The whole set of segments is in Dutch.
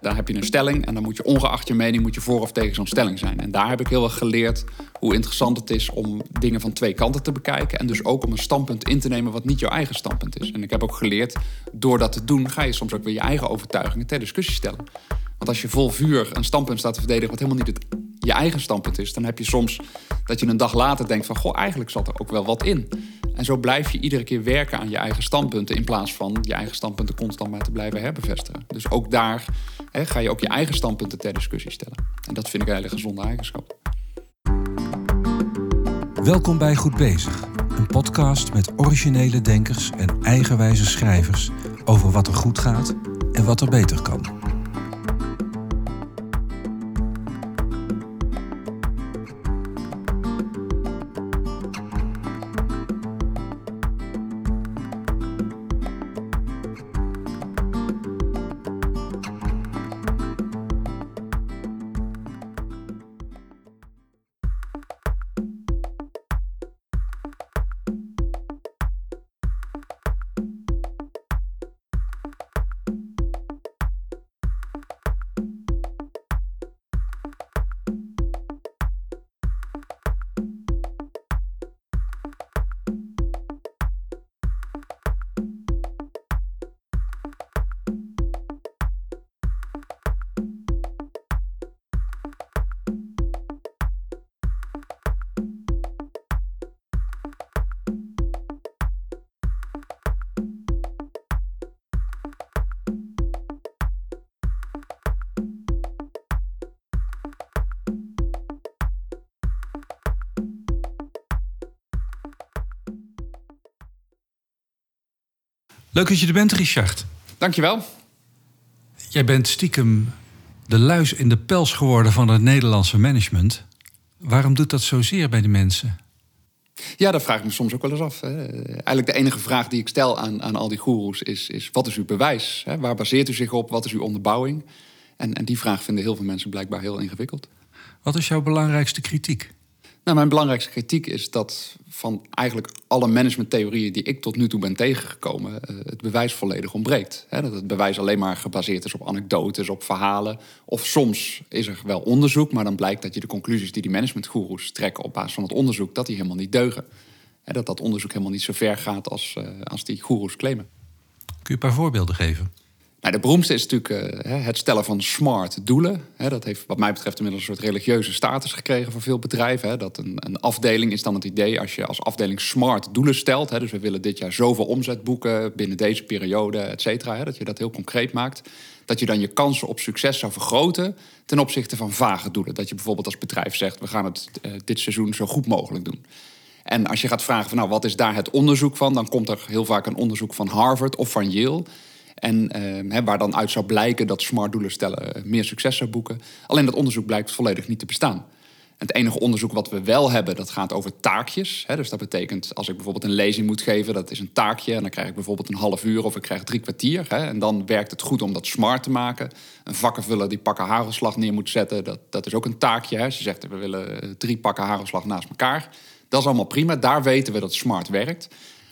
Dan heb je een stelling en dan moet je ongeacht je mening moet je voor of tegen zo'n stelling zijn. En daar heb ik heel erg geleerd hoe interessant het is om dingen van twee kanten te bekijken. En dus ook om een standpunt in te nemen wat niet jouw eigen standpunt is. En ik heb ook geleerd, door dat te doen, ga je soms ook weer je eigen overtuigingen ter discussie stellen. Want als je vol vuur een standpunt staat te verdedigen wat helemaal niet het, je eigen standpunt is, dan heb je soms dat je een dag later denkt van, goh, eigenlijk zat er ook wel wat in. En zo blijf je iedere keer werken aan je eigen standpunten in plaats van je eigen standpunten constant maar te blijven herbevestigen. Dus ook daar ga je ook je eigen standpunten ter discussie stellen. En dat vind ik een hele gezonde eigenschap. Welkom bij Goed Bezig, een podcast met originele denkers en eigenwijze schrijvers over wat er goed gaat en wat er beter kan. Leuk dat je er bent, Richard. Dankjewel. Jij bent stiekem de luis in de pels geworden van het Nederlandse management. Waarom doet dat zozeer bij de mensen? Ja, dat vraag ik me soms ook wel eens af. Hè. Eigenlijk de enige vraag die ik stel aan, aan al die goeroes is, is... wat is uw bewijs? Hè? Waar baseert u zich op? Wat is uw onderbouwing? En, en die vraag vinden heel veel mensen blijkbaar heel ingewikkeld. Wat is jouw belangrijkste kritiek? Nou, mijn belangrijkste kritiek is dat van eigenlijk alle managementtheorieën die ik tot nu toe ben tegengekomen, eh, het bewijs volledig ontbreekt. dat het bewijs alleen maar gebaseerd is op anekdotes, op verhalen. Of soms is er wel onderzoek, maar dan blijkt dat je de conclusies die die managementgoeroes trekken op basis van het onderzoek, dat die helemaal niet deugen. dat dat onderzoek helemaal niet zo ver gaat als, uh, als die goeroes claimen. Kun je een paar voorbeelden geven? De beroemdste is natuurlijk uh, het stellen van smart doelen. dat heeft wat mij betreft inmiddels een soort religieuze status gekregen voor veel bedrijven. Dat een, een, afdeling is dan het idee als je als afdeling smart doelen stelt. dus we willen dit jaar zoveel omzet boeken binnen deze periode, et cetera. dat je dat heel concreet maakt. Dat je dan je kansen op succes zou vergroten ten opzichte van vage doelen. Dat je bijvoorbeeld als bedrijf zegt, we gaan het uh, dit seizoen zo goed mogelijk doen. En als je gaat vragen van nou, wat is daar het onderzoek van? Dan komt er heel vaak een onderzoek van Harvard of van Yale... En uh, waar dan uit zou blijken dat smart doelen stellen eh, meer succes zou boeken. Alleen dat onderzoek blijkt volledig niet te bestaan. Het enige onderzoek wat we wel hebben, dat gaat over taakjes. Hè, dus dat betekent als ik bijvoorbeeld een lezing moet geven, dat is een taakje. En dan krijg ik bijvoorbeeld een half uur of ik krijg drie kwartier. Hè, en dan werkt het goed om dat smart te maken. Een vakkenvuller die pakken hagelslag neer moet zetten, dat, dat is ook een taakje. Hè. Je zegt, we willen eh, drie pakken hagelslag naast elkaar. Dat is allemaal prima, daar weten we dat smart werkt.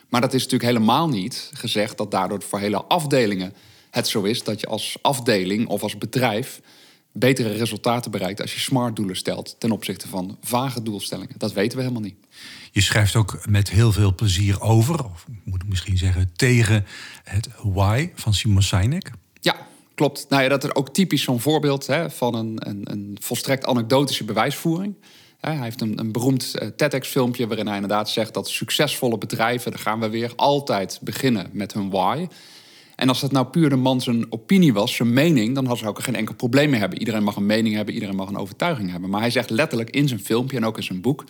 Maar dat is natuurlijk helemaal niet gezegd dat daardoor voor hele afdelingen het zo is dat je als afdeling of als bedrijf betere resultaten bereikt als je smart doelen stelt ten opzichte van vage doelstellingen. Dat weten we helemaal niet. Je schrijft ook met heel veel plezier over, of moet ik misschien zeggen tegen het why van Simon Sinek. Ja, klopt. Nou ja, dat is ook typisch zo'n voorbeeld hè, van een, een, een volstrekt anekdotische bewijsvoering. Hij heeft een, een beroemd eh, TEDx-filmpje waarin hij inderdaad zegt dat succesvolle bedrijven, daar gaan we weer, altijd beginnen met hun why. En als dat nou puur de man zijn opinie was, zijn mening, dan had ze ook geen enkel probleem meer hebben. Iedereen mag een mening hebben, iedereen mag een overtuiging hebben. Maar hij zegt letterlijk in zijn filmpje en ook in zijn boek,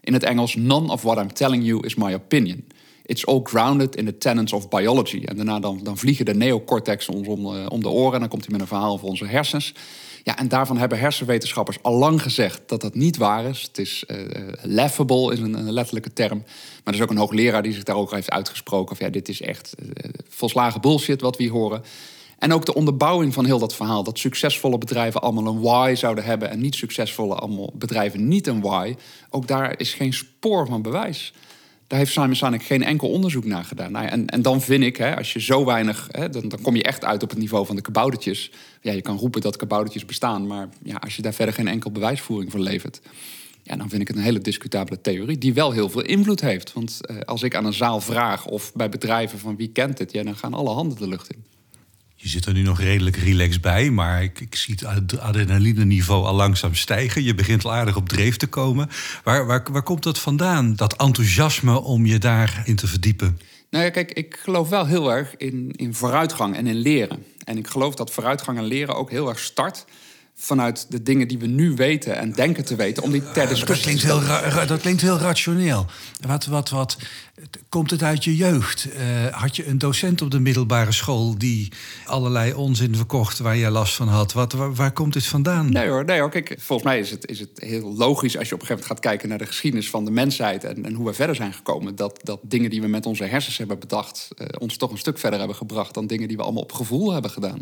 in het Engels: None of what I'm telling you is my opinion. It's all grounded in the tenets of biology. En daarna dan, vliegen de neocortex ons om, eh, om de oren en dan komt hij met een verhaal over onze hersens. Ja, en daarvan hebben hersenwetenschappers al lang gezegd dat dat niet waar is. Het is uh, laughable, is een, letterlijke term. Maar er is ook een hoogleraar die zich daar ook heeft uitgesproken. Of ja, dit is echt volslagen bullshit wat we hier horen. En ook de onderbouwing van heel dat verhaal. Dat succesvolle bedrijven allemaal een why zouden hebben... en niet succesvolle allemaal bedrijven niet een why. Ook daar is geen spoor van bewijs. Daar heeft Simon Sinek geen enkel onderzoek naar gedaan. Nou en, en dan vind ik, hè, als je zo weinig... Hè, dan, dan kom je echt uit op het niveau van de kaboutertjes. Ja, je kan roepen dat kaboutertjes bestaan... maar ja, als je daar verder geen enkel bewijsvoering voor levert... Ja, dan vind ik het een hele discutabele theorie... die wel heel veel invloed heeft. Want eh, als ik aan een zaal vraag of bij bedrijven van wie kent het... Ja, dan gaan alle handen de lucht in. Je zit er nu nog redelijk relaxed bij, maar ik, ik zie het adrenaline-niveau al langzaam stijgen. Je begint al aardig op dreef te komen. Waar, waar, waar komt dat vandaan, dat enthousiasme om je daarin te verdiepen? Nou ja, kijk, ik geloof wel heel erg in, in vooruitgang en in leren. En ik geloof dat vooruitgang en leren ook heel erg start vanuit de dingen die we nu weten en denken te weten, om die ter discussie dat klinkt heel, Dat klinkt heel rationeel. Wat, wat, wat, komt het uit je jeugd? Uh, had je een docent op de middelbare school die allerlei onzin verkocht waar je last van had? Wat, waar, komt dit vandaan? Nee hoor, nee hoor. Kijk, volgens mij is het, is het heel logisch als je op een gegeven moment gaat kijken naar de geschiedenis van de mensheid en, en hoe we verder zijn gekomen. Dat, dat dingen die we met onze hersens hebben bedacht, uh, ons toch een stuk verder hebben gebracht dan dingen die we allemaal op gevoel hebben gedaan.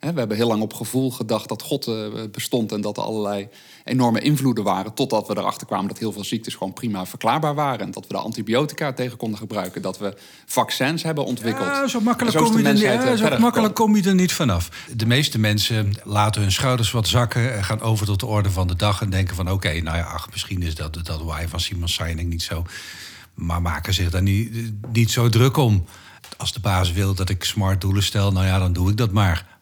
We hebben heel lang op gevoel gedacht dat God eh, bestond en dat er allerlei enorme invloeden waren. Totdat we erachter kwamen dat heel veel ziektes gewoon prima verklaarbaar waren. En dat we de antibiotica tegen konden gebruiken. Dat we vaccins hebben ontwikkeld. Ja, zo makkelijk, kom je, er, niet, ja, zo makkelijk kom je er niet vanaf. De meeste mensen laten hun schouders wat zakken. En gaan over tot de orde van de dag. En denken van oké, nou ja, ach, misschien is dat, dat why van Simon Sinek niet zo. Maar maken zich daar niet, niet zo druk om. Als de baas wil dat ik smart doelen stel, nou ja, dan doe ik dat maar.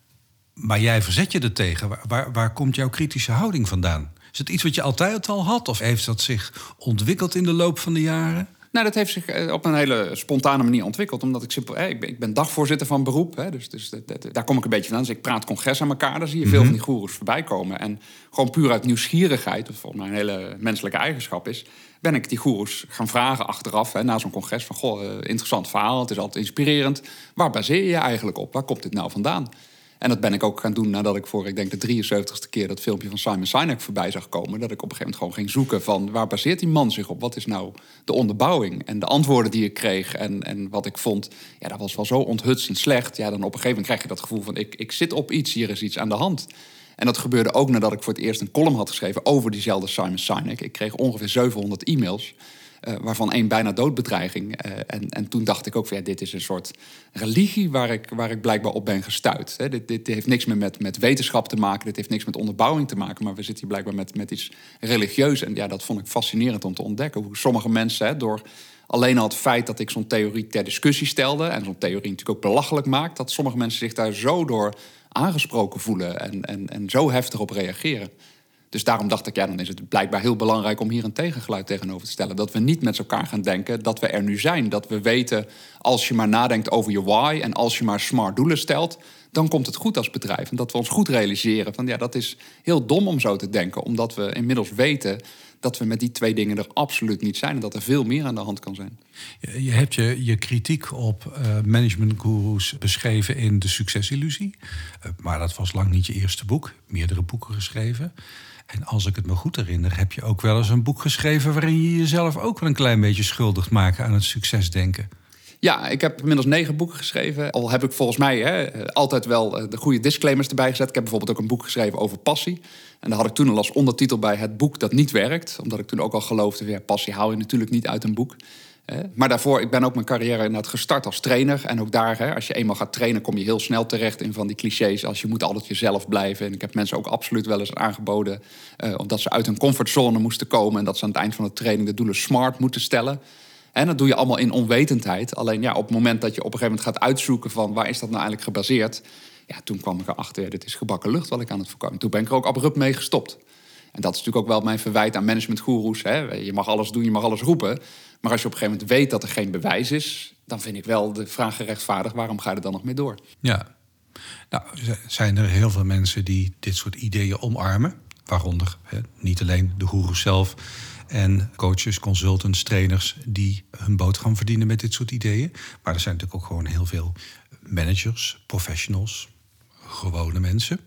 Maar jij verzet je er tegen. Waar, waar, komt jouw kritische houding vandaan? Is het iets wat je altijd al had? Of heeft dat zich ontwikkeld in de loop van de jaren? Nou, dat heeft zich eh, op een hele spontane manier ontwikkeld. Omdat ik simpel, ik, ben, ik ben dagvoorzitter van beroep. Hè, dus, dus daar kom ik een beetje van. Dus ik praat congres aan elkaar. Daar zie je veel mhm. van die goeroes voorbij komen. En gewoon puur uit nieuwsgierigheid, wat volgens mij een hele menselijke eigenschap is, ben ik die goeroes gaan vragen achteraf, hè, na zo'n congres. Van goh, eh, interessant verhaal, het is altijd inspirerend. Waar baseer je je eigenlijk op? Waar komt dit nou vandaan? En dat ben ik ook gaan doen nadat ik voor, ik denk de 73ste keer dat filmpje van Simon Sinek voorbij zag komen. Dat ik op een gegeven moment gewoon ging zoeken van waar baseert die man zich op? Wat is nou de onderbouwing? En de antwoorden die ik kreeg en, en wat ik vond, ja, dat was wel zo onthutsend slecht. Ja, dan op een gegeven moment krijg je dat gevoel van ik, ik zit op iets, hier is iets aan de hand. En dat gebeurde ook nadat ik voor het eerst een column had geschreven over diezelfde Simon Sinek. Ik kreeg ongeveer 700 e-mails. Uh, waarvan één bijna doodbedreiging. Uh, en, en toen dacht ik ook van ja, dit is een soort religie waar ik, waar ik blijkbaar op ben gestuurd. Dit, dit heeft niks meer met, met wetenschap te maken, dit heeft niks met onderbouwing te maken, maar we zitten hier blijkbaar met, met iets religieus. En ja, dat vond ik fascinerend om te ontdekken. Hoe sommige mensen door alleen al het feit dat ik zo'n theorie ter discussie stelde, en zo'n theorie natuurlijk ook belachelijk maakt, dat sommige mensen zich daar zo door aangesproken voelen en, en, en zo heftig op reageren. Dus daarom dacht ik, ja, dan is het blijkbaar heel belangrijk om hier een tegengeluid tegenover te stellen. Dat we niet met elkaar gaan denken dat we er nu zijn. Dat we weten, als je maar nadenkt over je why en als je maar smart doelen stelt, dan komt het goed als bedrijf. En dat we ons goed realiseren van ja, dat is heel dom om zo te denken, omdat we inmiddels weten dat we met die twee dingen er absoluut niet zijn en dat er veel meer aan de hand kan zijn. Je hebt je, je kritiek op uh, managementgurus beschreven in De Succesillusie. Uh, maar dat was lang niet je eerste boek, meerdere boeken geschreven. En als ik het me goed herinner, heb je ook wel eens een boek geschreven waarin je jezelf ook wel een klein beetje schuldig maakt aan het succesdenken. Ja, ik heb inmiddels negen boeken geschreven. Al heb ik volgens mij hè, altijd wel eh, de goede disclaimers erbij gezet. Ik heb bijvoorbeeld ook een boek geschreven over passie. En daar had ik toen al als ondertitel bij het boek dat niet werkt. Omdat ik toen ook al geloofde, ja, passie hou je natuurlijk niet uit een boek. Maar daarvoor, ik ben ook mijn carrière inderdaad gestart als trainer. En ook daar, als je eenmaal gaat trainen, kom je heel snel terecht in van die clichés. Als je moet altijd jezelf blijven. En ik heb mensen ook absoluut wel eens aangeboden. Uh, omdat ze uit hun comfortzone moesten komen. En dat ze aan het eind van de training de doelen smart moeten stellen. En dat doe je allemaal in onwetendheid. Alleen ja, op het moment dat je op een gegeven moment gaat uitzoeken van waar is dat nou eigenlijk gebaseerd. Ja, toen kwam ik erachter, ja, dit is gebakken lucht wat ik aan het voorkomen. Toen ben ik er ook abrupt mee gestopt. En dat is natuurlijk ook wel mijn verwijt aan managementgoeroes. Je mag alles doen, je mag alles roepen. Maar als je op een gegeven moment weet dat er geen bewijs is, dan vind ik wel de vraag gerechtvaardigd: waarom ga je er dan nog mee door? Ja. Nou, zijn er heel veel mensen die dit soort ideeën omarmen. Waaronder hè, niet alleen de goeroes zelf en coaches, consultants, trainers die hun gaan verdienen met dit soort ideeën. Maar er zijn natuurlijk ook gewoon heel veel managers, professionals, gewone mensen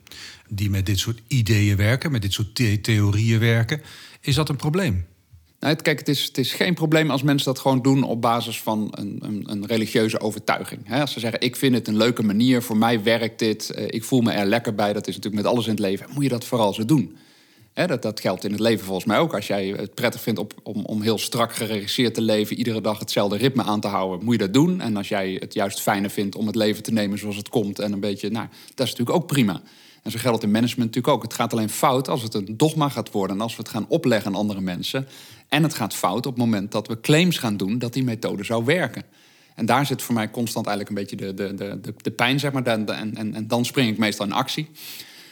die met dit soort ideeën werken, met dit soort theorieën werken. Is dat een probleem? Nou, kijk, het is, het is geen probleem als mensen dat gewoon doen op basis van een, een, een religieuze overtuiging. als ze zeggen, ik vind het een leuke manier, voor mij werkt dit, eh, ik voel me er lekker bij, dat is natuurlijk met alles in het leven, moet je dat vooral zo doen. Dat, dat geldt in het leven volgens mij ook. Als jij het prettig vindt op, om, om heel strak geregisseerd te leven, iedere dag hetzelfde ritme aan te houden, moet je dat doen. En als jij het juist fijner vindt om het leven te nemen zoals het komt en een beetje, nou, dat is natuurlijk ook prima. En zo geldt het in management natuurlijk ook. Het gaat alleen fout als het een dogma gaat worden en als we het gaan opleggen aan andere mensen. En het gaat fout op het moment dat we claims gaan doen dat die methode zou werken. En daar zit voor mij constant eigenlijk een beetje de, de, de, de pijn, zeg maar. En, en, en dan spring ik meestal in actie.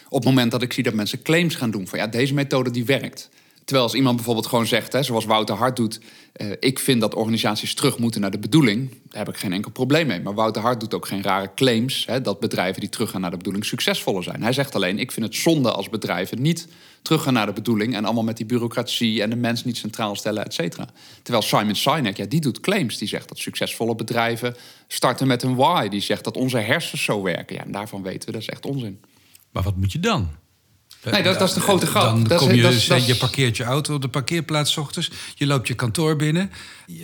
Op het moment dat ik zie dat mensen claims gaan doen van ja, deze methode die werkt. Terwijl als iemand bijvoorbeeld gewoon zegt, hè, zoals Wouter Hart doet... Uh, ik vind dat organisaties terug moeten naar de bedoeling... daar heb ik geen enkel probleem mee. Maar Wouter Hart doet ook geen rare claims... Hè, dat bedrijven die teruggaan naar de bedoeling succesvoller zijn. Hij zegt alleen, ik vind het zonde als bedrijven niet teruggaan naar de bedoeling... en allemaal met die bureaucratie en de mens niet centraal stellen, et cetera. Terwijl Simon Sinek, ja, die doet claims. Die zegt dat succesvolle bedrijven starten met een why. Die zegt dat onze hersens zo werken. Ja, en daarvan weten we, dat is echt onzin. Maar wat moet je dan? Nee, dat, dat, is de grote grap. Dan dat kom je, dat, dat, je parkeert je auto op de parkeerplaats ochtends. Je loopt je kantoor binnen.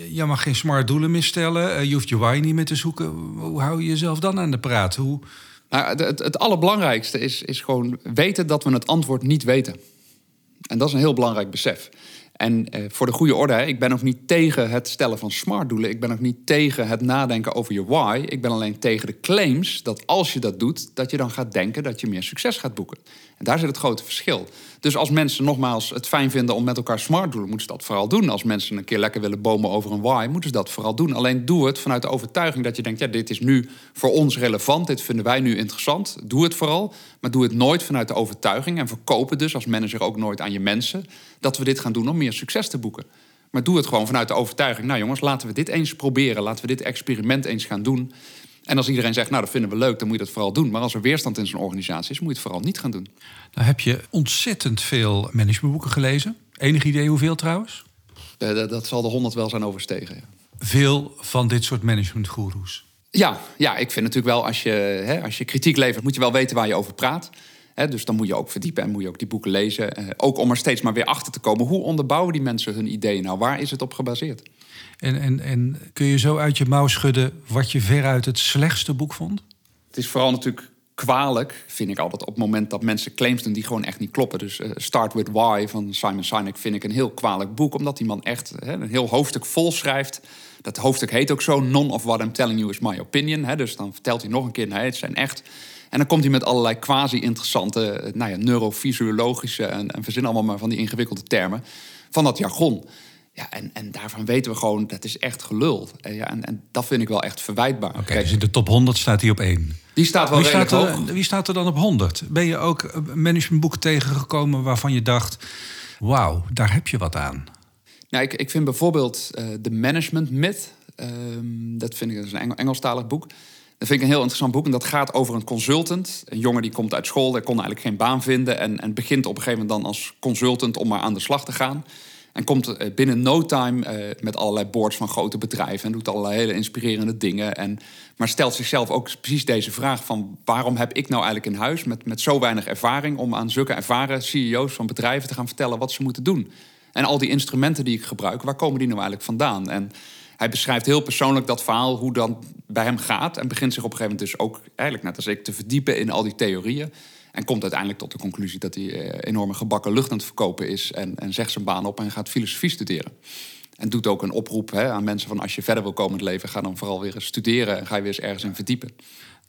Je, mag geen smart doelen meer stellen. Eh, je hoeft je why niet meer te zoeken. Hoe hou je jezelf dan aan de praat? Hoe... Nou, het, het allerbelangrijkste is, is gewoon weten dat we het antwoord niet weten. En dat is een heel belangrijk besef. En eh, voor de goede orde, ik ben ook niet tegen het stellen van smart doelen. Ik ben ook niet tegen het nadenken over je why. Ik ben alleen tegen de claims dat als je dat doet, dat je dan gaat denken dat je meer succes gaat boeken. En daar zit het grote verschil. Dus als mensen nogmaals het fijn vinden om met elkaar smart doen, moeten ze dat vooral doen. Als mensen een keer lekker willen bomen over een why, moeten ze dat vooral doen. Alleen doe het vanuit de overtuiging dat je denkt: ja, dit is nu voor ons relevant, dit vinden wij nu interessant. Doe het vooral, maar doe het nooit vanuit de overtuiging en verkoop het dus als manager ook nooit aan je mensen dat we dit gaan doen om meer succes te boeken. Maar doe het gewoon vanuit de overtuiging: nou jongens, laten we dit eens proberen, laten we dit experiment eens gaan doen. En als iedereen zegt, nou dat vinden we leuk, dan moet je dat vooral doen. Maar als er weerstand in zo'n organisatie is, moet je het vooral niet gaan doen. Nou heb je ontzettend veel managementboeken gelezen. Enig idee hoeveel trouwens? dat, dat zal de honderd wel zijn overstegen. Ja. Veel van dit soort managementgoeroes? Ja, ja, ik vind natuurlijk wel, als je, hè, als je kritiek levert, moet je wel weten waar je over praat. Dus dan moet je ook verdiepen en moet je ook die boeken lezen. Eh, ook om er steeds maar weer achter te komen. Hoe onderbouwen die mensen hun ideeën nou? Waar is het op gebaseerd? En, en, en kun je zo uit je mouw schudden wat je veruit het slechtste boek vond? Het is vooral natuurlijk kwalijk, vind ik altijd, op het moment dat mensen claims doen die gewoon echt niet kloppen. Dus uh, Start with Why van Simon Sinek vind ik een heel kwalijk boek, omdat die man echt een heel hoofdstuk vol schrijft. Dat hoofdstuk heet ook zo: None of what I'm telling you is my opinion. Dus dan vertelt hij nog een keer: nee, het zijn echt. En dan komt hij met allerlei quasi-interessante, eh, nou ja, neurofysiologische en, en verzin allemaal maar van die ingewikkelde termen van dat jargon. Ja, en, en daarvan weten we gewoon, dat is echt gelul. En, ja, en, en dat vind ik wel echt verwijtbaar. Oké, okay, dus in de top 100 staat hij op 1. Die staat wel wie staat er, Wie staat er dan op 100? Ben je ook managementboeken tegengekomen waarvan je dacht... wauw, daar heb je wat aan? Nou, ik, ik vind bijvoorbeeld uh, The Management Myth... Um, dat vind ik dat is een Engel, Engelstalig boek... Dat vind ik een heel interessant boek. En dat gaat over een consultant. Een jongen die komt uit school, die kon eigenlijk geen baan vinden. En, en begint op een gegeven moment dan als consultant om maar aan de slag te gaan. En komt eh, binnen no time uh, met allerlei boards van grote bedrijven. En doet allerlei hele inspirerende dingen. En, maar stelt zichzelf ook precies deze vraag van... waarom heb ik nou eigenlijk in huis met, met zo weinig ervaring... om aan zulke ervaren CEO's van bedrijven te gaan vertellen wat ze moeten doen. En al die instrumenten die ik gebruik, waar komen die nou eigenlijk vandaan? En hij beschrijft heel persoonlijk dat verhaal, hoe dat bij hem gaat. En begint zich op een gegeven moment dus ook, eigenlijk net als ik, te verdiepen in al die theorieën. En komt uiteindelijk tot de conclusie dat hij eh, enorme gebakken lucht aan het verkopen is. En, en zegt zijn baan op en gaat filosofie studeren. En doet ook een oproep hè, aan mensen van als je verder wil komen in het leven, ga dan vooral weer eens studeren en ga je weer eens ergens in verdiepen.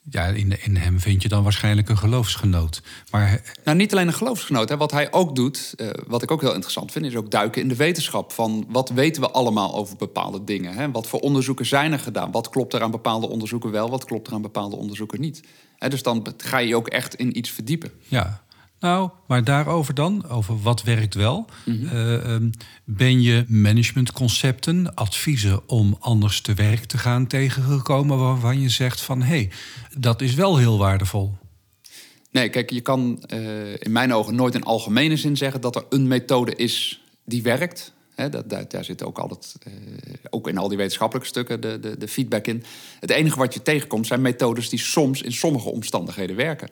Ja, in, in hem vind je dan waarschijnlijk een geloofsgenoot. Maar... Nou, niet alleen een geloofsgenoot. Hè. Wat hij ook doet, uh, wat ik ook heel interessant vind, is ook duiken in de wetenschap. Van wat weten we allemaal over bepaalde dingen? Hè? Wat voor onderzoeken zijn er gedaan? Wat klopt er aan bepaalde onderzoeken wel? Wat klopt er aan bepaalde onderzoeken niet? Hè, dus dan ga je je ook echt in iets verdiepen. Ja, nou, maar daarover dan, over wat werkt wel. Mm ben je managementconcepten, adviezen om anders te werk te gaan tegengekomen waarvan je zegt van hé, hey, dat is wel heel waardevol? Nee, kijk, je kan uh, in mijn ogen nooit in algemene zin zeggen dat er een methode is die werkt. dat, daar, daar, zit ook altijd, uh, ook in al die wetenschappelijke stukken, de, de, de feedback in. Het enige wat je tegenkomt zijn methodes die soms in sommige omstandigheden werken.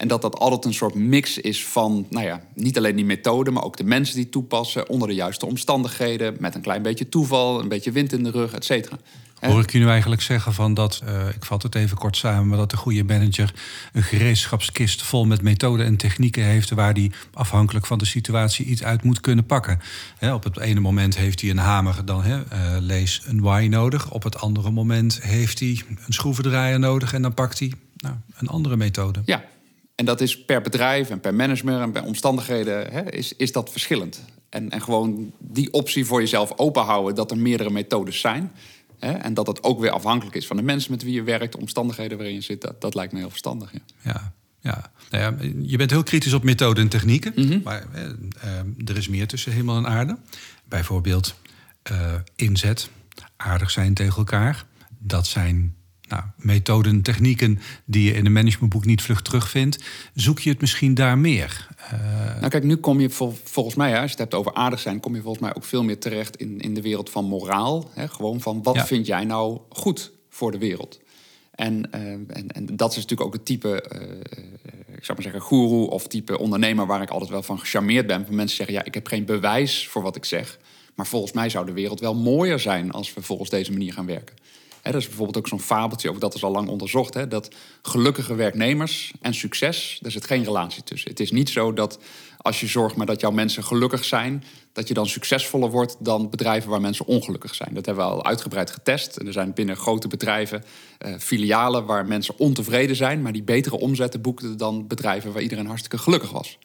En dat dat altijd een soort mix is van, nou ja, niet alleen die methode, maar ook de mensen die toepassen onder de juiste omstandigheden, met een klein beetje toeval, een beetje wind in de rug, et cetera. Hoor ik je nu eigenlijk zeggen van dat, uh, ik vat het even kort samen, maar dat de goede manager een gereedschapskist vol met methoden en technieken heeft waar die afhankelijk van de situatie iets uit moet kunnen pakken. op het ene moment heeft hij een hamer, dan uh, lees een waai nodig. Op het andere moment heeft hij een schroevendraaier nodig en dan pakt hij nou, een andere methode. Ja, en dat is per bedrijf en per manager en per omstandigheden is, is dat verschillend. En, en gewoon die optie voor jezelf openhouden dat er meerdere methodes zijn. Hè, en dat dat ook weer afhankelijk is van de mensen met wie je werkt, de omstandigheden waarin je zit. Dat, dat lijkt me heel verstandig. Ja. ja. Ja. Nou ja, je bent heel kritisch op methoden en technieken. Mhm. Maar eh, eh, er is meer tussen hemel en aarde. Bijvoorbeeld uh, inzet, aardig zijn tegen elkaar. Dat zijn nou, methoden, technieken die je in een managementboek niet vlug terugvindt. Zoek je het misschien daar meer? Uh... Nou kijk, nu kom je volgens mij, als je het hebt over aardig zijn... kom je volgens mij ook veel meer terecht in, in de wereld van moraal. Hè? Gewoon van, wat vind jij nou goed voor de wereld? En, uh, en, en, dat is natuurlijk ook het type, uh, ik zou maar zeggen, guru of type ondernemer waar ik altijd wel van gecharmeerd ben. Van mensen zeggen, ja, ik heb geen bewijs voor wat ik zeg. Maar volgens mij zou de wereld wel mooier zijn als we volgens deze manier gaan werken. Dat is bijvoorbeeld ook zo'n fabeltje, ook dat is al lang onderzocht. Dat gelukkige werknemers en succes, daar zit geen relatie tussen. Het is niet zo dat als je zorgt maar dat jouw mensen gelukkig zijn, dat je dan succesvoller wordt dan bedrijven waar mensen ongelukkig zijn. Dat hebben we al uitgebreid getest. En er zijn binnen grote bedrijven uh, filialen waar mensen ontevreden zijn, maar die betere omzetten boekten dan bedrijven waar iedereen hartstikke gelukkig was.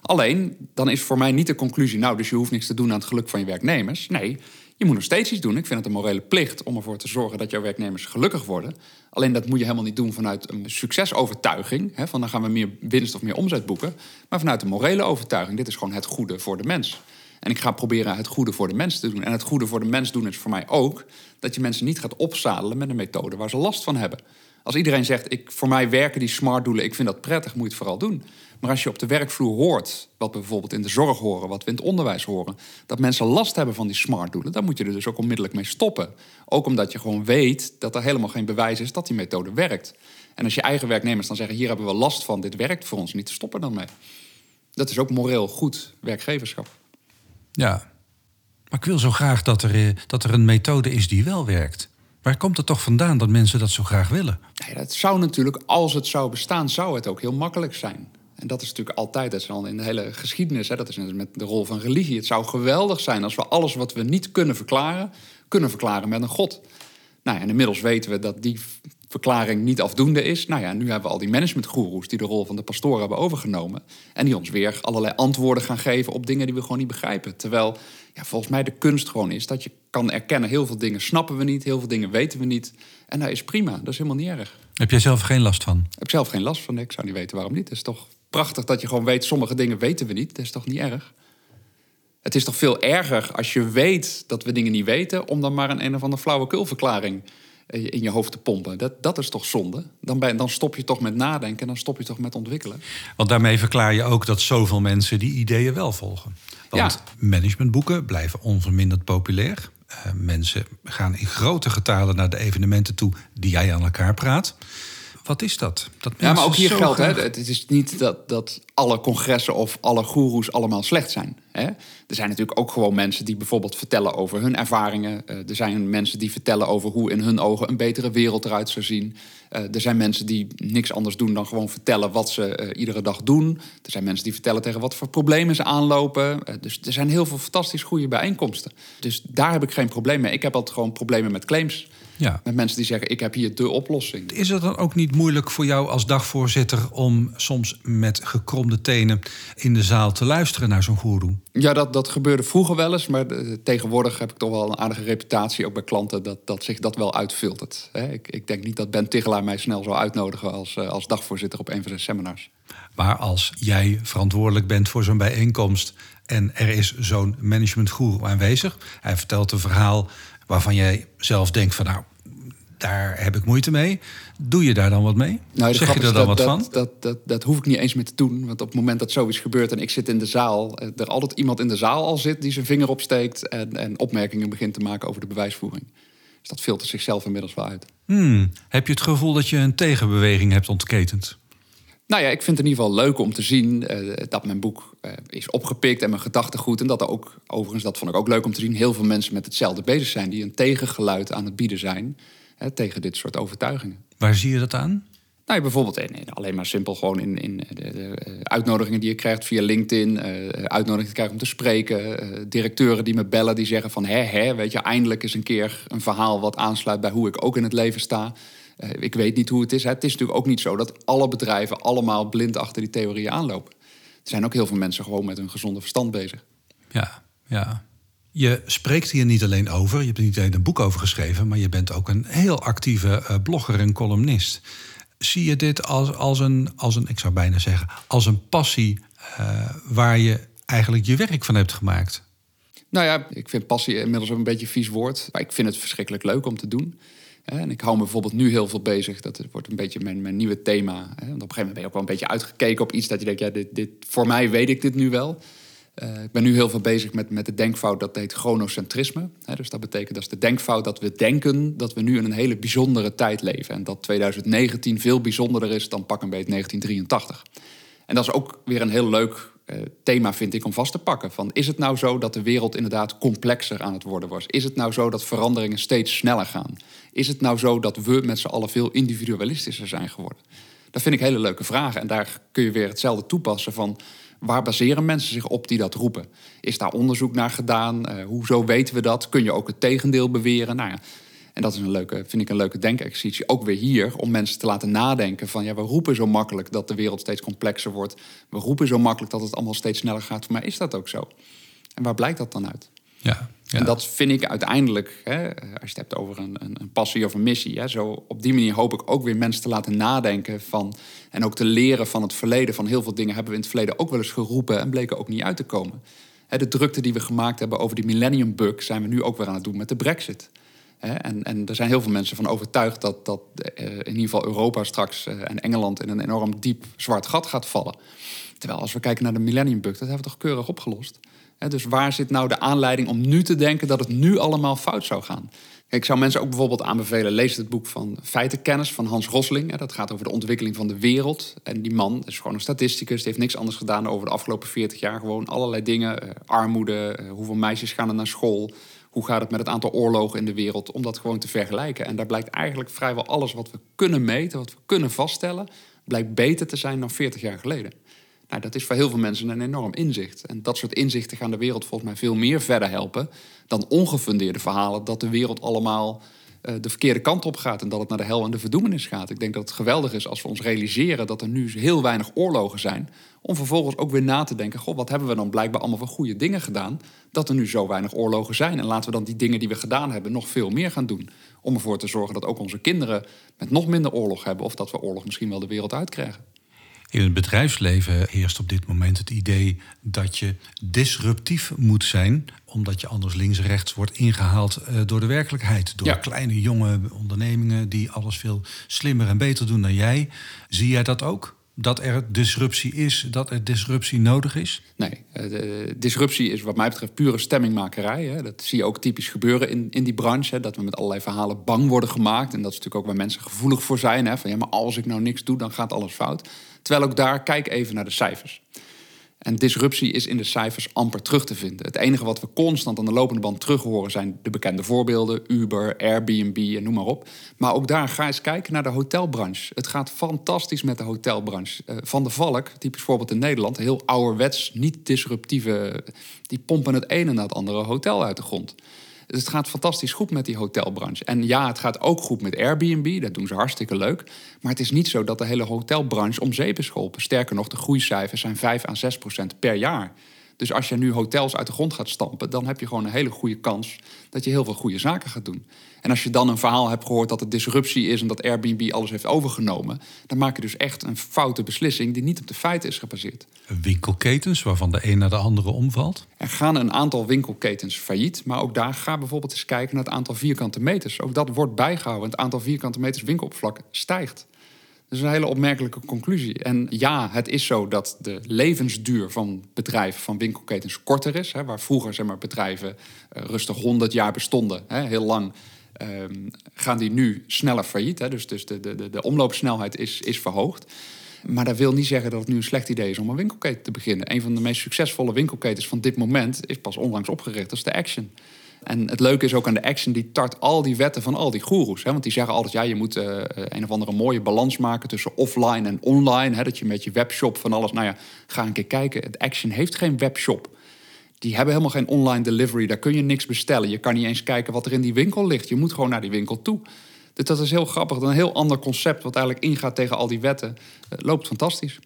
Alleen, dan is voor mij niet de conclusie, nou, dus je hoeft niks te doen aan het geluk van je werknemers. Nee, je moet nog steeds iets doen. Ik vind het een morele plicht om ervoor te zorgen dat jouw werknemers gelukkig worden. Alleen dat moet je helemaal niet doen vanuit een succesovertuiging. Hè, van dan gaan we meer winst of meer omzet boeken. Maar vanuit een morele overtuiging. Dit is gewoon het goede voor de mens. En ik ga proberen het goede voor de mens te doen. En het goede voor de mens doen is voor mij ook dat je mensen niet gaat opzadelen met een methode waar ze last van hebben. Als iedereen zegt, ik, voor mij werken die smart doelen, ik vind dat prettig, moet je het vooral doen. Maar als je op de werkvloer hoort, wat we bijvoorbeeld in de zorg horen, wat we in het onderwijs horen, dat mensen last hebben van die smart doelen, dan moet je er dus ook onmiddellijk mee stoppen. Ook omdat je gewoon weet dat er helemaal geen bewijs is dat die methode werkt. En als je eigen werknemers dan zeggen, hier hebben we last van, dit werkt voor ons niet, te stoppen dan mee. Dat is ook moreel goed werkgeverschap. Ja, maar ik wil zo graag dat er, eh, dat er een methode is die wel werkt. Waar komt het toch vandaan dat mensen dat zo graag willen? Nee, dat zou natuurlijk, als het zou bestaan, zou het ook heel makkelijk zijn. En dat is natuurlijk altijd, dat is al in de hele geschiedenis, hè, dat is net met de rol van religie. Het zou geweldig zijn als we alles wat we niet kunnen verklaren, kunnen verklaren met een God. Nou ja, en inmiddels weten we dat die verklaring niet afdoende is. Nou ja, nu hebben we al die managementgoeroes die de rol van de pastoor hebben overgenomen. En die ons weer allerlei antwoorden gaan geven op dingen die we gewoon niet begrijpen. Terwijl ja, volgens mij de kunst gewoon is dat je kan erkennen... heel veel dingen snappen we niet, heel veel dingen weten we niet. En dat is prima, dat is helemaal niet erg. Heb jij zelf geen last van? Ik heb zelf geen last van, ik zou niet weten waarom niet. Het is toch prachtig dat je gewoon weet, sommige dingen weten we niet. Dat is toch niet erg? Het is toch veel erger als je weet dat we dingen niet weten... om dan maar een een of andere flauwekulverklaring in je hoofd te pompen. Dat, dat is toch zonde? Dan, dan stop je toch met nadenken en dan stop je toch met ontwikkelen. Want daarmee verklaar je ook dat zoveel mensen die ideeën wel volgen. Want managementboeken blijven onverminderd populair. Uh, mensen gaan in grote getalen naar de evenementen toe die jij aan elkaar praat. Wat is dat? dat ja, maar ook hier geldt, hè, het is niet dat, dat alle congressen of alle goeroes allemaal slecht zijn. Hè? Er zijn natuurlijk ook gewoon mensen die bijvoorbeeld vertellen over hun ervaringen. Uh, er zijn mensen die vertellen over hoe in hun ogen een betere wereld eruit zou zien. Uh, er zijn mensen die niks anders doen dan gewoon vertellen wat ze uh, iedere dag doen. Er zijn mensen die vertellen tegen wat voor problemen ze aanlopen. dus er zijn heel veel fantastisch goede bijeenkomsten. Dus daar heb ik geen probleem mee. Ik heb altijd gewoon problemen met claims. Ja. Met mensen die zeggen, ik heb hier de oplossing. Is het dan ook niet moeilijk voor jou als dagvoorzitter... om soms met gekromde tenen in de zaal te luisteren naar zo'n goeroe? Ja, dat, dat gebeurde vroeger wel eens. Maar tegenwoordig heb ik toch wel een aardige reputatie... ook bij klanten, dat, dat zich dat wel uitfiltert. Ik, ik denk niet dat Ben Tigelaar mij snel zou uitnodigen... als, eh, als dagvoorzitter op een van zijn seminars. Maar als jij verantwoordelijk bent voor zo'n bijeenkomst... en er is zo'n managementgoeroe aanwezig... hij vertelt een verhaal waarvan jij zelf denkt van nou, daar heb ik moeite mee. Doe je daar dan wat mee? Nou, zeg je er dan wat van? Dat, dat, dat, hoef ik niet eens meer te doen. Want op het moment dat zoiets gebeurt en ik zit in de zaal... Eh, er altijd iemand in de zaal al zit die zijn vinger opsteekt... en, en opmerkingen begint te maken over de bewijsvoering. Dus dat filtert zichzelf inmiddels wel uit. Hmm. Heb je het gevoel dat je een tegenbeweging hebt ontketend? Nou ja, ik vind het in ieder geval leuk om te zien eh, dat mijn boek uh, is opgepikt en mijn gedachtegoed. En dat er ook, overigens, dat vond ik ook leuk om te zien, heel veel mensen met hetzelfde bezig zijn. Die een tegengeluid aan het bieden zijn hè, tegen dit soort overtuigingen. Waar zie je dat aan? Nou, bijvoorbeeld in, alleen maar simpel gewoon in, in de, de, eh, uitnodigingen die je krijgt via LinkedIn. Uh, uitnodigingen krijgen om te spreken. directeuren die me bellen die zeggen van... hè, hè, weet je, eindelijk eens een keer een verhaal wat aansluit bij hoe ik ook in het leven sta. Uh, ik weet niet hoe het is. Het is natuurlijk ook niet zo dat alle bedrijven allemaal blind achter die theorieën aanlopen. Er zijn ook heel veel mensen gewoon met hun gezonde verstand bezig. Ja, ja. Je spreekt hier niet alleen over, je hebt er niet alleen een boek over geschreven, maar je bent ook een heel actieve uh, blogger en columnist. Zie je dit als, als, een, als een, ik zou bijna zeggen, als een passie uh, waar je eigenlijk je werk van hebt gemaakt? Nou ja, ik vind passie inmiddels ook een beetje een vies woord. Maar ik vind het verschrikkelijk leuk om te doen. En ik hou me bijvoorbeeld nu heel veel bezig. Dat wordt een beetje mijn, mijn nieuwe thema. Want op een gegeven moment ben je ook wel een beetje uitgekeken op iets dat je denkt, ja, dit, dit, voor mij weet ik dit nu wel. Uh, ik ben nu heel veel bezig met, met de denkfout dat heet chronocentrisme. dus dat betekent dat is de denkfout dat we denken dat we nu in een hele bijzondere tijd leven. En dat 2019 veel bijzonderder is dan pak een beetje 1983. En dat is ook weer een heel leuk uh, thema, vind ik, om vast te pakken. Van, is het nou zo dat de wereld inderdaad complexer aan het worden was? Is het nou zo dat veranderingen steeds sneller gaan? Is het nou zo dat we met z'n allen veel individualistischer zijn geworden? Dat vind ik hele leuke vragen. En daar kun je weer hetzelfde toepassen van... waar baseren mensen zich op die dat roepen? Is daar onderzoek naar gedaan? Uh, hoezo weten we dat? Kun je ook het tegendeel beweren? Nou ja, en dat is een leuke, vind ik een leuke denkexercitie. Ook weer hier, om mensen te laten nadenken van... ja, we roepen zo makkelijk dat de wereld steeds complexer wordt. We roepen zo makkelijk dat het allemaal steeds sneller gaat. Maar is dat ook zo? En waar blijkt dat dan uit? Ja, En dat vind ik uiteindelijk, hè, als je het hebt over een, een, passie of een missie... Hè, zo op die manier hoop ik ook weer mensen te laten nadenken van... en ook te leren van het verleden. Van heel veel dingen hebben we in het verleden ook wel eens geroepen... en bleken ook niet uit te komen. Hè, de drukte die we gemaakt hebben over die millennium bug... zijn we nu ook weer aan het doen met de brexit. En, en, er zijn heel veel mensen van overtuigd dat, dat uh, in ieder geval Europa straks uh, en Engeland in een enorm diep zwart gat gaat vallen. Terwijl als we kijken naar de Millennium Bug, dat hebben we toch keurig opgelost. Dus waar zit nou de aanleiding om nu te denken dat het nu allemaal fout zou gaan? Ik zou mensen ook bijvoorbeeld aanbevelen, lees het boek van Feitenkennis van Hans Rosling. Dat gaat over de ontwikkeling van de wereld. En die man is gewoon een statisticus, die heeft niks anders gedaan over de afgelopen 40 jaar. Gewoon allerlei dingen, uh, armoede, hoeveel meisjes gaan er naar school, hoe gaat het met het aantal oorlogen in de wereld, om dat gewoon te vergelijken. En daar blijkt eigenlijk vrijwel alles wat we kunnen meten, wat we kunnen vaststellen, blijkt beter te zijn dan 40 jaar geleden. Nou, dat is voor heel veel mensen een enorm inzicht. En dat soort inzichten gaan de wereld volgens mij veel meer verder helpen dan ongefundeerde verhalen dat de wereld allemaal uh, de verkeerde kant op gaat en dat het naar de hel en de verdoemenis gaat. Ik denk dat het geweldig is als we ons realiseren dat er nu heel weinig oorlogen zijn, om vervolgens ook weer na te denken: goh, wat hebben we dan blijkbaar allemaal voor goede dingen gedaan, dat er nu zo weinig oorlogen zijn. En laten we dan die dingen die we gedaan hebben nog veel meer gaan doen, om ervoor te zorgen dat ook onze kinderen met nog minder oorlog hebben, of dat we oorlog misschien wel de wereld uitkrijgen. In het bedrijfsleven heerst op dit moment het idee dat je disruptief moet zijn, omdat je anders links en rechts wordt ingehaald eh, door de werkelijkheid. Door kleine jonge ondernemingen die alles veel slimmer en beter doen dan jij. Zie jij dat ook? dat er disruptie is, dat er disruptie nodig is? Nee, eh, de disruptie is wat mij betreft pure stemmingmakerij. Hè. Dat zie je ook typisch gebeuren in, in die branche. Hè, dat we met allerlei verhalen bang worden gemaakt. En dat is natuurlijk ook waar mensen gevoelig voor zijn. Hè, van ja, maar als ik nou niks doe, dan gaat alles fout. Terwijl ook daar, kijk even naar de cijfers. En disruptie is in de cijfers amper terug te vinden. Het enige wat we constant aan de lopende band terug horen zijn de bekende voorbeelden: Uber, Airbnb en noem maar op. Maar ook daar ga eens kijken naar de hotelbranche. Het gaat fantastisch met de hotelbranche. Uh, Van de Valk, typisch voorbeeld in Nederland, heel ouderwets, niet disruptieve. Die pompen het ene na het andere hotel uit de grond. Dus het gaat fantastisch goed met die hotelbranche. En ja, het gaat ook goed met Airbnb. Dat doen ze hartstikke leuk. Maar het is niet zo dat de hele hotelbranche om zeep is geholpen. Sterker nog, de groeicijfers zijn 5 à 6 procent per jaar. Dus als je nu hotels uit de grond gaat stampen, dan heb je gewoon een hele goede kans dat je heel veel goede zaken gaat doen. En als je dan een verhaal hebt gehoord dat het disruptie is en dat Airbnb alles heeft overgenomen, dan maak je dus echt een foute beslissing die niet op de feiten is gebaseerd. Winkelketens waarvan de een naar de andere omvalt? Er gaan een aantal winkelketens failliet, maar ook daar ga bijvoorbeeld eens kijken naar het aantal vierkante meters. Ook dat wordt bijgehouden. Het aantal vierkante meters winkeloppervlak stijgt. Dat is een hele opmerkelijke conclusie. En ja, het is zo dat de levensduur van bedrijven, van winkelketens, korter is. Hè, waar vroeger zeg maar, bedrijven uh, rustig 100 jaar bestonden, hè, heel lang. Um, gaan die nu sneller failliet. Hè, dus dus de, de, de omloopsnelheid is, is verhoogd. Maar dat wil niet zeggen dat het nu een slecht idee is om een winkelketen te beginnen. Een van de meest succesvolle winkelketens van dit moment is pas onlangs opgericht. Dat is de Action. En het leuke is ook aan de Action, die tart al die wetten van al die goeroes. Hè? Want die zeggen altijd, ja, je moet uh, een of andere mooie balans maken tussen offline en online. Hè? Dat je met je webshop van alles, nou ja, ga een keer kijken. Het Action heeft geen webshop. Die hebben helemaal geen online delivery, daar kun je niks bestellen. Je kan niet eens kijken wat er in die winkel ligt. Je moet gewoon naar die winkel toe. Dus dat is heel grappig. Een heel ander concept wat eigenlijk ingaat tegen al die wetten. Het loopt fantastisch.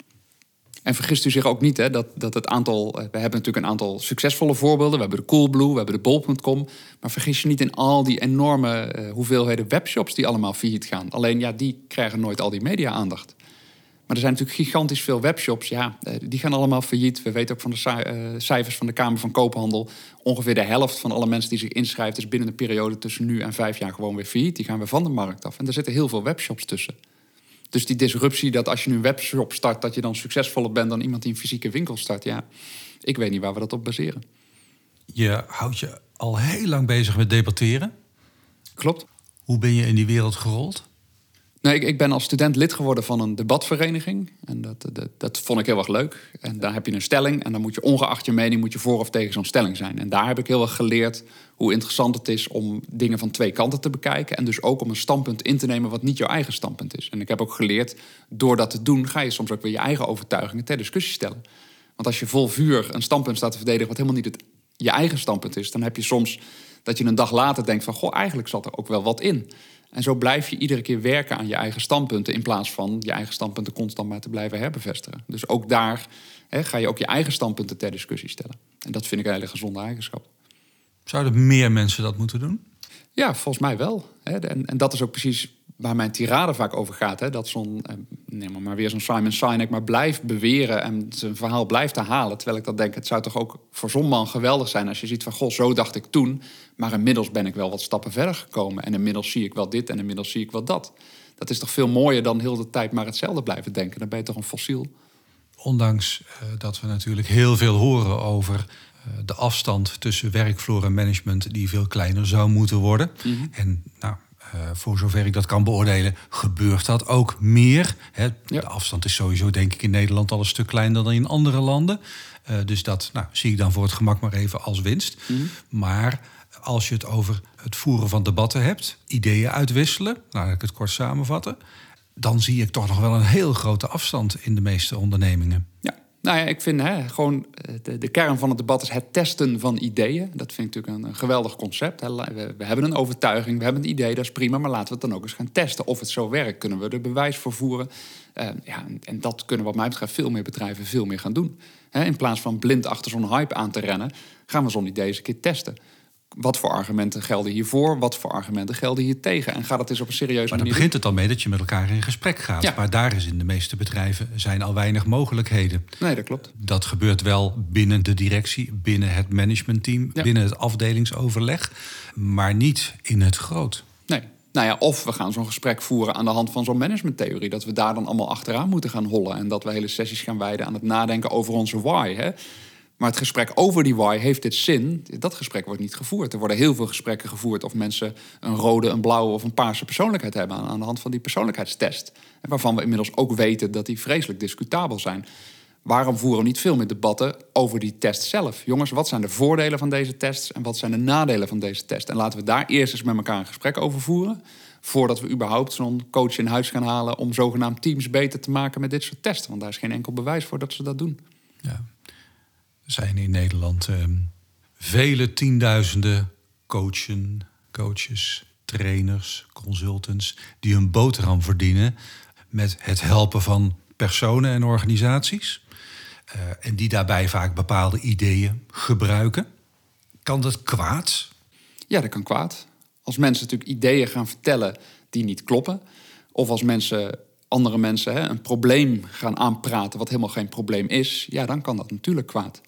En vergist u zich ook niet hè, dat, dat het aantal. Eh, we hebben natuurlijk een aantal succesvolle voorbeelden. We hebben de Coolblue, we hebben de Bol.com. Maar vergis je niet in al die enorme uh, hoeveelheden webshops die allemaal failliet gaan. Alleen ja, die krijgen nooit al die media-aandacht. Maar er zijn natuurlijk gigantisch veel webshops. Ja, eh, die gaan allemaal failliet. We weten ook van de cijfers van de Kamer van Koophandel. Ongeveer de helft van alle mensen die zich inschrijven... is binnen een periode tussen nu en vijf jaar gewoon weer failliet. Die gaan weer van de markt af. En er zitten heel veel webshops tussen. Dus die disruptie dat als je nu een webshop start, dat je dan succesvoller bent dan iemand die een fysieke winkel start. Ja, ik weet niet waar we dat op baseren. Je houdt je al heel lang bezig met debatteren. Klopt. Hoe ben je in die wereld gerold? Nee, ik, ik, ben als student lid geworden van een debatvereniging. En dat, dat, vond ik heel erg leuk. En daar heb je een stelling. En dan moet je ongeacht je mening moet je voor of tegen zo'n stelling zijn. En daar heb ik heel erg geleerd hoe interessant het is om dingen van twee kanten te bekijken. En dus ook om een standpunt in te nemen wat niet jouw eigen standpunt is. En ik heb ook geleerd, door dat te doen, ga je soms ook weer je eigen overtuigingen ter discussie stellen. Want als je vol vuur een standpunt staat te verdedigen wat helemaal niet het, je eigen standpunt is, dan heb je soms dat je een dag later denkt van, goh, eigenlijk zat er ook wel wat in. En zo blijf je iedere keer werken aan je eigen standpunten... in plaats van je eigen standpunten constant maar te blijven herbevestigen. Dus ook daar hè, ga je ook je eigen standpunten ter discussie stellen. En dat vind ik een hele gezonde eigenschap. Zouden meer mensen dat moeten doen? Ja, volgens mij wel. En, en dat is ook precies waar mijn tirade vaak over gaat. Hè? Dat zo'n, eh, neem maar weer zo'n Simon Sinek maar blijft beweren en zijn verhaal blijft herhalen. Terwijl ik dat denk, het zou toch ook voor zo'n man geweldig zijn als je ziet van, goh, zo dacht ik toen. Maar inmiddels ben ik wel wat stappen verder gekomen. En inmiddels zie ik wel dit en inmiddels zie ik wel dat. Dat is toch veel mooier dan heel de tijd maar hetzelfde blijven denken. Dan ben je toch een fossiel. Ondanks uh, dat we natuurlijk heel veel horen over uh, de afstand tussen werkvloer en management, die veel kleiner zou moeten worden. Mm -hmm. En nou, voor zover ik dat kan beoordelen, gebeurt dat ook meer. Hè, ja. De afstand is sowieso, denk ik, in Nederland al een stuk kleiner dan in andere landen. Uh, dus dat nou, zie ik dan voor het gemak maar even als winst. Mm -hmm. Maar als je het over het voeren van debatten hebt, ideeën uitwisselen, nou, laat ik het kort samenvatten, dan zie ik toch nog wel een heel grote afstand in de meeste ondernemingen. Ja. Nou ja, ik vind hè, gewoon eh, de, de, kern van het debat is het testen van ideeën. Dat vind ik natuurlijk een, geweldig concept. We, hebben een overtuiging, we hebben een idee, dat is prima. Maar laten we het dan ook eens gaan testen of het zo werkt. Kunnen we er bewijs voor voeren? Uh, ja, en dat kunnen wat mij betreft veel meer bedrijven veel meer gaan doen. Hè, in plaats van blind achter zo'n hype aan te rennen, gaan we zo'n idee eens een keer testen wat voor argumenten gelden hiervoor, wat voor argumenten gelden hier tegen. En gaat het eens op een serieuze maar dan begint het al mee dat je met elkaar in gesprek gaat. Ja. Maar daar is in de meeste bedrijven zijn al weinig mogelijkheden. Nee, dat klopt. Dat gebeurt wel binnen de directie, binnen het managementteam, ja. binnen het afdelingsoverleg, maar niet in het groot. Nee. Nou ja, of we gaan zo'n gesprek voeren aan de hand van zo'n managementtheorie. Dat we daar dan allemaal achteraan moeten gaan hollen. En dat we hele sessies gaan wijden aan het nadenken over onze why. Hè? Maar het gesprek over die why, heeft dit zin? Dat gesprek wordt niet gevoerd. Er worden heel veel gesprekken gevoerd of mensen een rode, een blauwe of een paarse persoonlijkheid hebben aan de hand van die persoonlijkheidstest. Waarvan we inmiddels ook weten dat die vreselijk discutabel zijn. Waarom voeren we niet veel meer debatten over die test zelf? Jongens, wat zijn de voordelen van deze tests en wat zijn de nadelen van deze test? En laten we daar eerst eens met elkaar een gesprek over voeren. Voordat we überhaupt zo'n coach in huis gaan halen om zogenaamd teams beter te maken met dit soort testen. Want daar is geen enkel bewijs voor dat ze dat doen. Ja. Zijn in Nederland eh, vele tienduizenden coachen, coaches, trainers, consultants die hun boterham verdienen met het helpen van personen en organisaties. Uh, en die daarbij vaak bepaalde ideeën gebruiken. Kan dat kwaad? Ja, dat kan kwaad. Als mensen natuurlijk ideeën gaan vertellen die niet kloppen. Of als mensen andere mensen hè, een probleem gaan aanpraten wat helemaal geen probleem is. Ja, dan kan dat natuurlijk kwaad.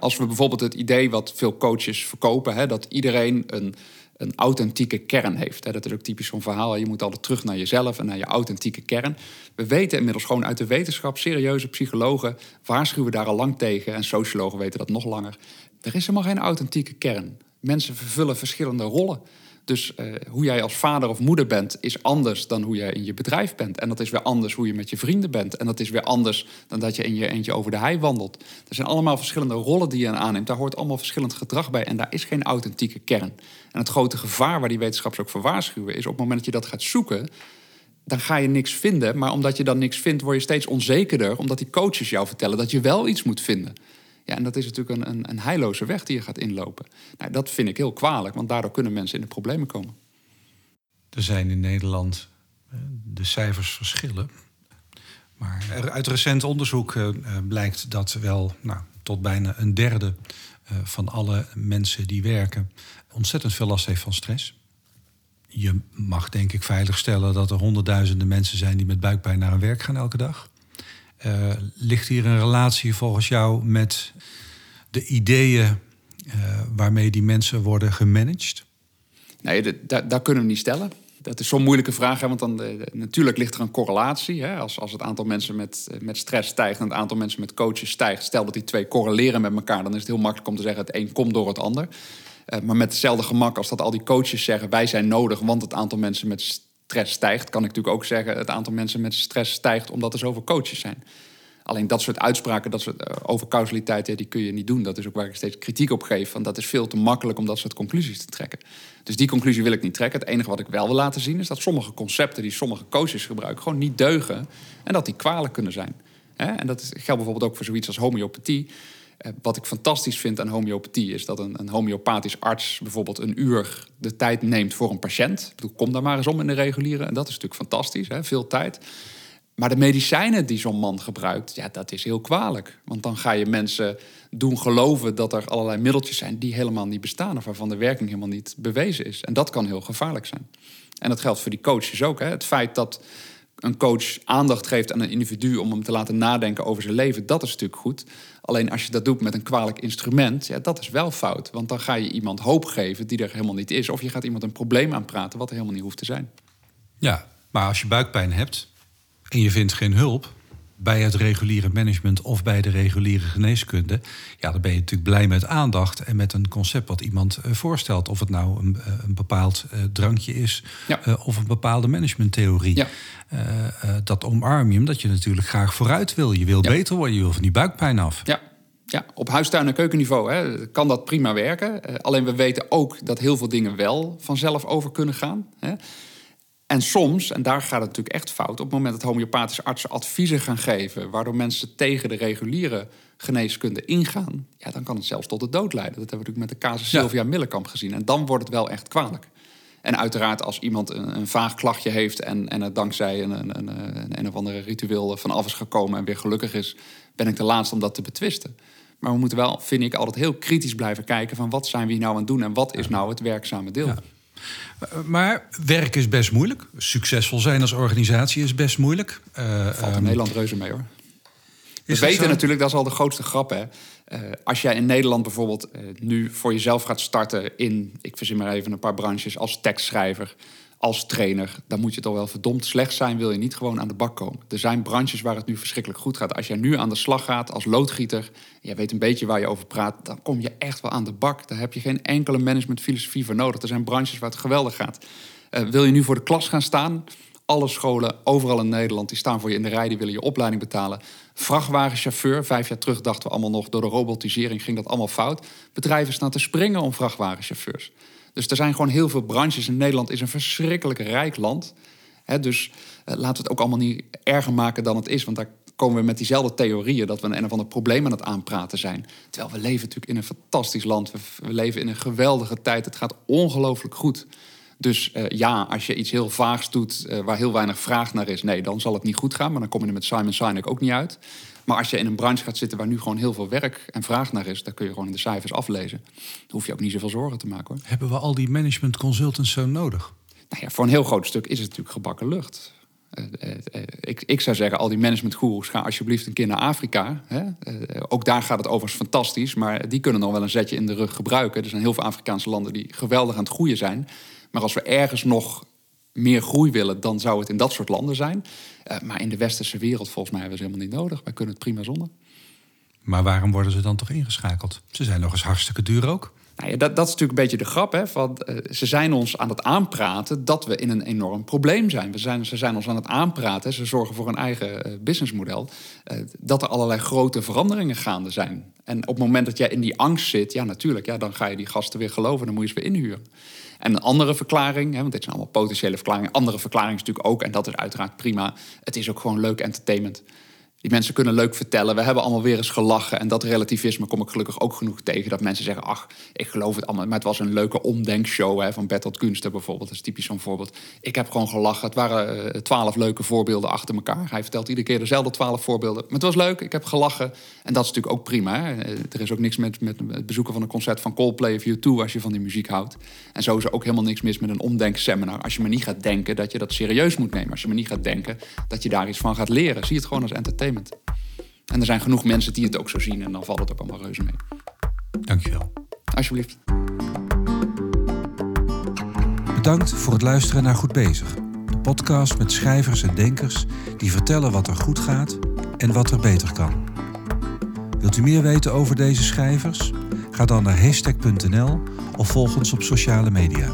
Als we bijvoorbeeld het idee wat veel coaches verkopen, dat iedereen een, een authentieke kern heeft. Dat is ook typisch zo'n verhaal. Je moet altijd terug naar jezelf en naar je authentieke kern. We weten inmiddels gewoon uit de wetenschap, serieuze psychologen waarschuwen daar al lang tegen. En sociologen weten dat nog langer. Er is helemaal geen authentieke kern. Mensen vervullen verschillende rollen. Dus uh, hoe jij als vader of moeder bent, is anders dan hoe jij in je bedrijf bent. En dat is weer anders hoe je met je vrienden bent. En dat is weer anders dan dat je in je eentje over de hei wandelt. Er zijn allemaal verschillende rollen die je aanneemt. Daar hoort allemaal verschillend gedrag bij. En daar is geen authentieke kern. En het grote gevaar waar die wetenschappers ook voor waarschuwen, is op het moment dat je dat gaat zoeken, dan ga je niks vinden. Maar omdat je dan niks vindt, word je steeds onzekerder. Omdat die coaches jou vertellen dat je wel iets moet vinden. Ja, en dat is natuurlijk een, een, een heilloze weg die je gaat inlopen. Nou, dat vind ik heel kwalijk, want daardoor kunnen mensen in de problemen komen. Er zijn in Nederland eh, de cijfers verschillen. Maar uit recent onderzoek eh, eh, blijkt dat wel nou, tot bijna een derde van alle mensen die werken ontzettend veel last heeft van stress. Je mag denk ik veilig stellen dat er honderdduizenden mensen zijn die met buikpijn naar hun werk gaan elke dag. Uh, ligt hier een relatie volgens jou met de ideeën uh, waarmee die mensen worden gemanaged? Nee, dat kunnen we niet stellen. Dat is zo'n moeilijke vraag, hè, want dan, uh, natuurlijk ligt er een correlatie. Hè, als, als het aantal mensen met, met stress stijgt en het aantal mensen met coaches stijgt, stel dat die twee correleren met elkaar, dan is het heel makkelijk om te zeggen: het een komt door het ander. maar met hetzelfde gemak als dat al die coaches zeggen: wij zijn nodig, want het aantal mensen met stress stijgt, kan ik natuurlijk ook zeggen: het aantal mensen met stress stijgt omdat er zoveel coaches zijn. Alleen dat soort uitspraken, dat soort, uh, over causaliteit, die kun je niet doen. Dat is ook waar ik steeds kritiek op geef. Van dat is veel te makkelijk om dat soort conclusies te trekken. Dus die conclusie wil ik niet trekken. Het enige wat ik wel wil laten zien is dat sommige concepten die sommige coaches gebruiken, gewoon niet deugen. En dat die kwalijk kunnen zijn. En dat geldt bijvoorbeeld ook voor zoiets als homeopathie. Eh, wat ik fantastisch vind aan homeopathie is dat een, een, homeopathisch arts bijvoorbeeld een uur de tijd neemt voor een patiënt. Ik bedoel, kom daar maar eens om in de reguliere. En dat is natuurlijk fantastisch, hè? veel tijd. Maar de medicijnen die zo'n man gebruikt, ja, dat is heel kwalijk. Want dan ga je mensen doen geloven dat er allerlei middeltjes zijn die helemaal niet bestaan of waarvan de werking helemaal niet bewezen is. En dat kan heel gevaarlijk zijn. En dat geldt voor die coaches ook. Hè? Het feit dat een coach aandacht geeft aan een individu om hem te laten nadenken over zijn leven, dat is natuurlijk goed. Alleen als je dat doet met een kwalijk instrument, ja, dat is wel fout. Want dan ga je iemand hoop geven die er helemaal niet is. Of je gaat iemand een probleem aanpraten wat er helemaal niet hoeft te zijn. Ja, maar als je buikpijn hebt en je vindt geen hulp, bij het reguliere management of bij de reguliere geneeskunde, ja, dan ben je natuurlijk blij met aandacht en met een concept wat iemand eh, voorstelt. Of het nou een, eh, een bepaald uh, drankje is of een bepaalde managementtheorie. Ja. dat omarm je, omdat je natuurlijk graag vooruit wil. Je wil beter worden, je wil van die buikpijn af. Ja. Ja, op huistuin- en keukenniveau hè, kan dat prima werken. alleen we weten ook dat heel veel dingen wel vanzelf over kunnen gaan. Hè. En soms, en daar gaat het natuurlijk echt fout, op het moment dat homeopathische artsen adviezen gaan geven, waardoor mensen tegen de reguliere geneeskunde ingaan, ja, dan kan het zelfs tot de dood leiden. Dat hebben we natuurlijk met de casus Sylvia Millekamp gezien. En dan wordt het wel echt kwalijk. En uiteraard, als iemand een, een vaag klachtje heeft en, en het dankzij een, een, een, een, of andere ritueel vanaf is gekomen en weer gelukkig is, ben ik de laatste om dat te betwisten. Maar we moeten wel, vind ik, altijd heel kritisch blijven kijken van wat zijn we hier nou aan het doen en wat is nou het werkzame deel. Maar werk is best moeilijk. Succesvol zijn als organisatie is best moeilijk. Uh, Valt in um, Nederland reuze mee hoor. We weten natuurlijk, dat is al de grootste grap. Hè? Uh, als jij in Nederland bijvoorbeeld uh, nu voor jezelf gaat starten in, ik verzin maar even een paar branches, als tekstschrijver, als trainer, dan moet je toch wel verdomd slecht zijn, wil je niet gewoon aan de bak komen. Er zijn branches waar het nu verschrikkelijk goed gaat. Als jij nu aan de slag gaat als loodgieter, jij weet een beetje waar je over praat, dan kom je echt wel aan de bak. Daar heb je geen enkele managementfilosofie voor nodig. Er zijn branches waar het geweldig gaat. Uh, wil je nu voor de klas gaan staan? Alle scholen, overal in Nederland, die staan voor je in de rij, die willen je opleiding betalen. Vrachtwagenchauffeur, vijf jaar terug dachten we allemaal nog, door de robotisering ging dat allemaal fout. Bedrijven staan te springen om vrachtwagenchauffeurs. Dus er zijn gewoon heel veel branches. En Nederland is een verschrikkelijk rijk land. dus uh, laten we het ook allemaal niet erger maken dan het is. Want daar komen we met diezelfde theorieën dat we een, of ander probleem aan het aanpraten zijn. Terwijl we leven natuurlijk in een fantastisch land. We, leven in een geweldige tijd. Het gaat ongelooflijk goed. Dus uh, ja, als je iets heel vaags doet uh, waar heel weinig vraag naar is, nee, dan zal het niet goed gaan. Maar dan kom je er met Simon Sinek ook niet uit. Maar als je in een branche gaat zitten waar nu gewoon heel veel werk en vraag naar is, dan kun je gewoon in de cijfers aflezen. Dan hoef je ook niet zoveel zorgen te maken hoor. Hebben we al die management consultants zo nodig? Nou ja, voor een heel groot stuk is het natuurlijk gebakken lucht. Uh, uh, uh, ik, ik, zou zeggen, al die managementgoeroes, ga alsjeblieft een keer naar Afrika. Hè? ook daar gaat het overigens fantastisch, maar die kunnen nog wel een zetje in de rug gebruiken. Er zijn heel veel Afrikaanse landen die geweldig aan het groeien zijn. Maar als we ergens nog meer groei willen, dan zou het in dat soort landen zijn. Uh, maar in de westerse wereld, volgens mij, hebben we ze helemaal niet nodig. Wij kunnen het prima zonder. Maar waarom worden ze dan toch ingeschakeld? Ze zijn nog eens hartstikke duur ook. Nou ja, dat, dat is natuurlijk een beetje de grap. Hè, van, uh, ze zijn ons aan het aanpraten dat we in een enorm probleem zijn. We zijn ze zijn ons aan het aanpraten, ze zorgen voor een eigen uh, businessmodel, uh, dat er allerlei grote veranderingen gaande zijn. En op het moment dat jij in die angst zit, ja natuurlijk, ja, dan ga je die gasten weer geloven, dan moet je ze weer inhuren. En een andere verklaring, hè, want dit zijn allemaal potentiële verklaringen. Andere verklaring is natuurlijk ook, en dat is uiteraard prima, het is ook gewoon leuk entertainment. Die mensen kunnen leuk vertellen. We hebben allemaal weer eens gelachen. En dat relativisme kom ik gelukkig ook genoeg tegen. Dat mensen zeggen, ach, ik geloof het allemaal. Maar het was een leuke omdenkshow hè, van Bertolt Kunster bijvoorbeeld. Dat is typisch zo'n voorbeeld. Ik heb gewoon gelachen. Het waren eh, twaalf leuke voorbeelden achter elkaar. Hij vertelt iedere keer dezelfde twaalf voorbeelden. Maar het was leuk, ik heb gelachen. En dat is natuurlijk ook prima. Eh, er is ook niks met, met het bezoeken van een concert van Coldplay of U2... als je van die muziek houdt. En zo is er ook helemaal niks mis met een omdenkseminar. Als je maar niet gaat denken dat je dat serieus moet nemen. Als je maar niet gaat denken dat je daar iets van gaat leren. Zie het gewoon als entertainment. En er zijn genoeg mensen die het ook zo zien en dan valt het ook allemaal reuze mee. Dankjewel. Alsjeblieft. Bedankt voor het luisteren naar Goed Bezig. De podcast met schrijvers en denkers die vertellen wat er goed gaat en wat er beter kan. Wilt u meer weten over deze schrijvers? Ga dan naar hashtag.nl of volg ons op sociale media.